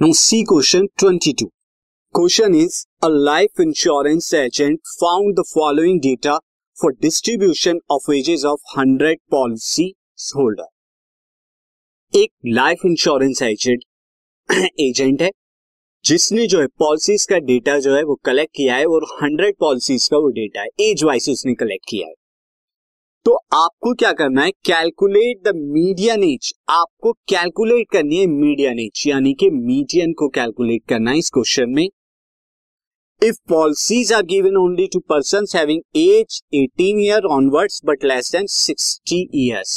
Now C question 22 question is a life insurance agent found the following data for distribution of ages of 100 policy holder एक life insurance agent agent है, जिसने जो है policies का data जो है वो कलेक्ट किया है और 100 पॉलिसीज़ का वो डेटा है एज वाइज उसने कलेक्ट किया है। तो आपको क्या करना है? कैलकुलेट द मीडियन एज आपको कैलकुलेट करनी है मीडियन एज यानी कि मीडियन को कैलकुलेट करना है इस क्वेश्चन में। If policies are given only to person having age 18 year onwards but less than 60 years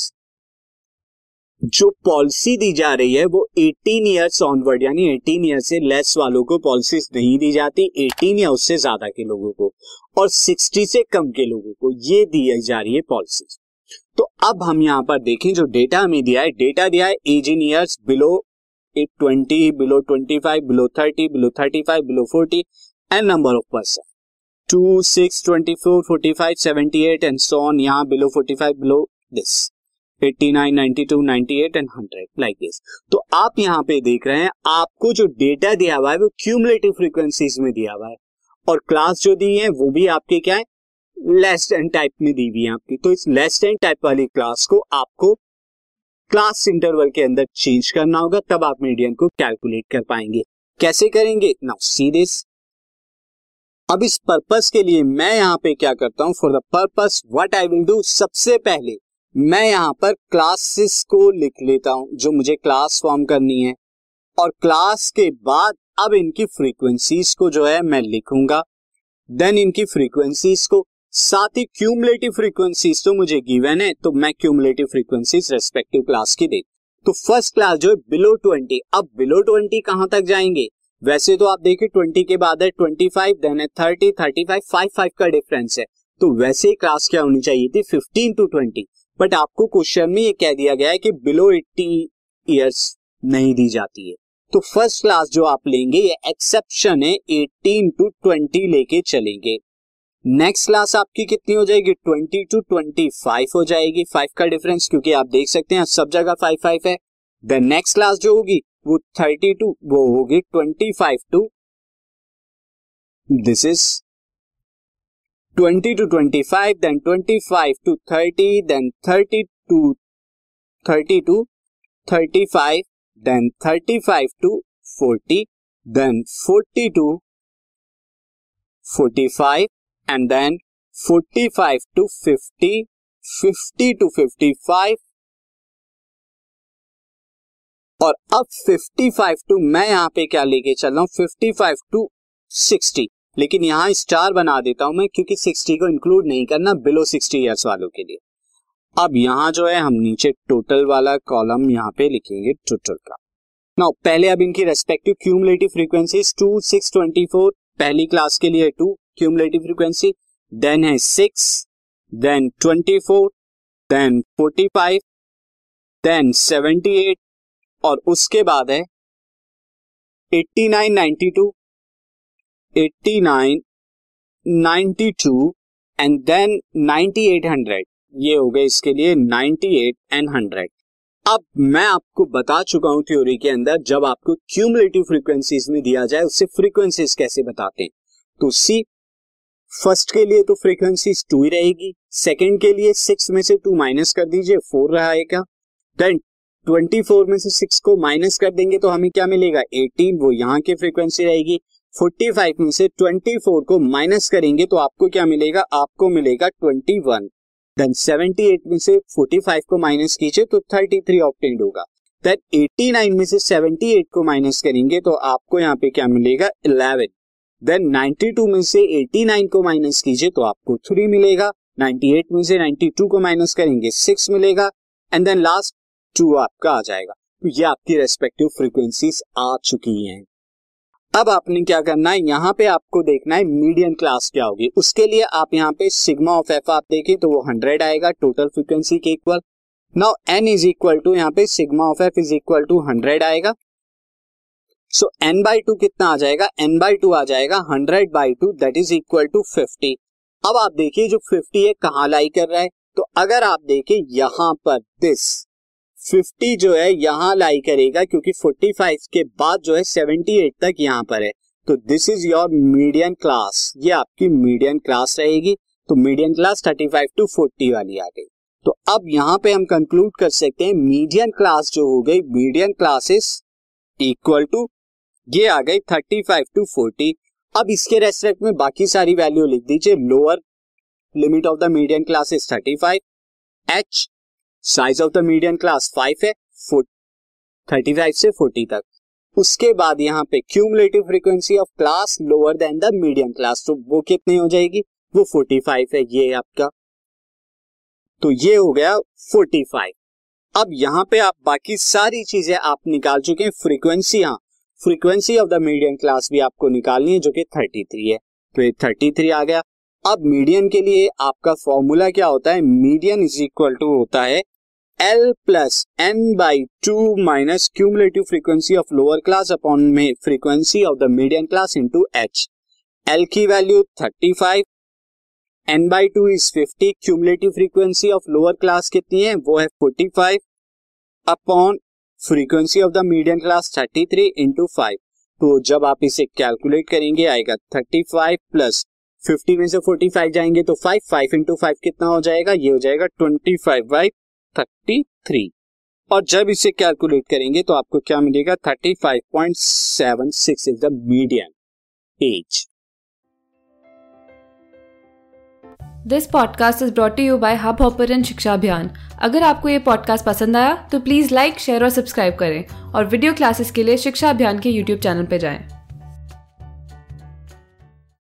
जो पॉलिसी दी जा रही है, वो 18 ईयर्स ऑनवर्ड यानी 18 ईयर से लेस वालों को पॉलिसीज़ नहीं दी जाती 18 या उससे ज़्यादा के लोगों को, और 60 से कम के लोगों को ये दी जा रही है पॉलिसीज़ तो अब हम यहाँ पर देखें जो डेटा हमें दिया है डेटा दिया है age in years below twenty below twenty five below thirty below thirty five below forty and number of person two six twenty four forty five seventy eight and so on यहाँ below forty five below this 89, 92, 98 and 100 like this तो आप यहाँ पे देख रहे हैं आपको जो डेटा दिया हुआ है वो क्यूमुलेटिव फ्रीक्वेंसीज में दिया हुआ है। और क्लास जो दी है वो भी आपके क्या है? लेस देन टाइप में दी हुई है आपकी। तो इस लेस देन टाइप वाली क्लास को आपको क्लास इंटरवल के अंदर चेंज करना होगा तब आप मीडियन को कैलकुलेट कर पाएँगे। कैसे करेंगे? नाउ सी दिस अब इस पर्पस के लिए मैं यहाँ पे क्या करता हूँ for the purpose what I will do सबसे पहले मैं यहाँ पर क्लासेस को लिख लेता हूँ, जो मुझे क्लास फॉर्म करनी है। और क्लास के बाद अब इनकी फ्रीक्वेंसीज को जो है मैं लिखूँगा। देन इनकी फ्रीक्वेंसीज को, साथ ही क्यूमुलेटिव फ्रीक्वेंसीज तो मुझे गिवन है तो मैं क्यूमुलेटिव फ्रीक्वेंसीज रेस्पेक्टिव क्लास की दे। तो फ़र्स्ट क्लास जो है बिलो ट्वेंटी अब बिलो ट्वेंटी कहाँ तक जाएँगे? वैसे तो आप देखिए ट्वेंटी के बाद है ट्वेंटी फाइव देन है thirty thirty five five five का डिफरेंस है। तो वैसे ही क्लास क्या होनी चाहिए थी? फिफ्टीन टू ट्वेंटी बट आपको क्वेश्चन में ये कह दिया गया है कि बिलो एट्टी ईयर्स नहीं दी जाती है। तो फ़र्स्ट क्लास जो आप लेंगे, ये एक्सेप्शन है एटीन टू ट्वेंटी लेके चलेंगे। नेक्स्ट क्लास आपकी कितनी हो जाएगी? ट्वेंटी टू ट्वेंटी फाइव हो जाएगी। फाइव का डिफरेंस क्योंकि आप देख सकते हैं, सब जगह फाइव फाइव है। द नेक्स्ट क्लास जो होगी, वो थर्टी टू वो होगी twenty five to this is twenty to twenty five then twenty five to thirty then thirty to thirty to thirty five then thirty five to forty then forty to forty five and then forty five to fifty fifty to fifty five और अब fifty five to मैं यहाँ पे क्या लेके चल रहा हूँ? फिफ्टी फाइव टू सिक्सटी लेकिन यहाँ स्टार बना देता हूँ मैं, क्योंकि 60 को इंक्लूड नहीं करना बिलो 60 ईयर्स वालों के लिए। अब यहाँ जो है, हम नीचे टोटल वाला कॉलम यहाँ पे लिखेंगे टोटल का। नाउ पहले अब इनकी respective cumulative frequency two six twenty four पहली क्लास के लिए टू क्यूमुलेटिव फ्रीक्वेंसी देन है six then twenty four then forty five then seventy eight और उसके बाद है eighty nine ninety two 89, 92 and then 9800 ये हो गए इसके लिए 98 एंड 100 अब मैं आपको बता चुका हूँ थ्योरी के अंदर जब आपको क्यूमुलेटिव फ्रीक्वेंसीज में दिया जाए उससे फ्रीक्वेंसीज कैसे बताते हैं। तो सी फ़र्स्ट के लिए तो फ्रीक्वेंसीज टू ही रहेगी। सेकंड के लिए सिक्स में से टू माइनस कर दीजिए फोर रहेगा देन ट्वेंटी फोर में से सिक्स को माइनस कर देंगे तो हमें क्या मिलेगा? एटीन वो यहाँ की फ्रीक्वेंसी रहेगी। 45 में से 24 को माइनस करेंगे तो आपको क्या मिलेगा? आपको मिलेगा 21 देन 78 में से 45 को माइनस कीजिए तो 33 ऑप्टेंड होगा। देन 89 में से 78 को माइनस करेंगे तो आपको यहाँ पे क्या मिलेगा? 11 देन 92 में से 89 को माइनस कीजिए तो आपको 3 मिलेगा। 98 में से 92 को माइनस करेंगे 6 मिलेगा। एंड देन लास्ट 2 आपका आ जाएगा। तो ये आपकी रेस्पेक्टिव फ्रीक्वेंसीज आ चुकी हैं। अब आपने क्या करना है? यहाँ पे आपको देखना है मीडियम क्लास क्या होगी। उसके लिए आप यहाँ पे सिग्मा ऑफ़ एफ़ आप देखें तो वो हंड्रेड आएगा टोटल फ्रीक्वेंसी के equal now N is equal to यहाँ पे sigma of F is equal to hundred आएगा। सो एन बाई टू कितना आ जाएगा? एन बाई टू आ जाएगा hundred by two that is equal to fifty अब आप देखिए जो फिफ्टी है, कहाँ लाई कर रहा है? तो अगर आप देखिए यहाँ पर दिस 50 जो है यहाँ लाई करेगा, क्योंकि 45 के बाद जो है 78 तक यहाँ पर है। तो this is your medium class ये आपकी मीडियम क्लास रहेगी। तो मीडियम क्लास 35 टू 40 वाली आ गई। तो अब यहाँ पे हम कंक्लूड कर सकते हैं मीडियम क्लास जो हो गई medium class is equal to ये आ गई 35 टू 40 अब इसके रेस्पेक्ट में बाकी सारी वैल्यू लिख दीजिए lower limit of the medium class is 35 H size of the median class 5 है 35 से 40 तक। उसके बाद यहाँ पे cumulative frequency of class lower than the medium class तो वो कितनी हो जाएगी? वो 45 है, ये आपका। तो ये हो गया 45 अब यहाँ पे आप बाकी सारी चीज़ें आप निकाल चुके हैं फ्रीक्वेंसी हाँ। Frequency of the medium class भी आपको निकालनी है, जो कि 33 है। तो ये 33 आ गया। अब मीडियन के लिए आपका फॉर्मूला क्या होता है? मीडियन इज़ इक्वल टू होता है L plus N by two minus cumulative frequency of lower class upon में frequency of the medium class into H L की value 35 N by two is fifty cumulative frequency of lower class कितनी है? वो है forty five upon frequency of the medium class thirty three into five तो जब आप इसे calculate करेंगे, आएगा थर्टी फाइव प्लस फिफ्टी में से फोर्टी फाइव जाएँगे तो फाइव फाइव इंटू फाइव कितना हो जाएगा? ये हो जाएगा twenty five by thirty three और जब इसे कैलकुलेट करेंगे तो आपको क्या मिलेगा? Thirty five point seven six is the medium age this podcast is brought you by hub hopper शिक्षा अभियान अगर आपको ये पॉडकास्ट पसंद आया तो प्लीज़ लाइक शेयर और सब्सक्राइब करें। और वीडियो क्लासेस के लिए शिक्षा अभियान के यूट्यूब चैनल पर जाएँ।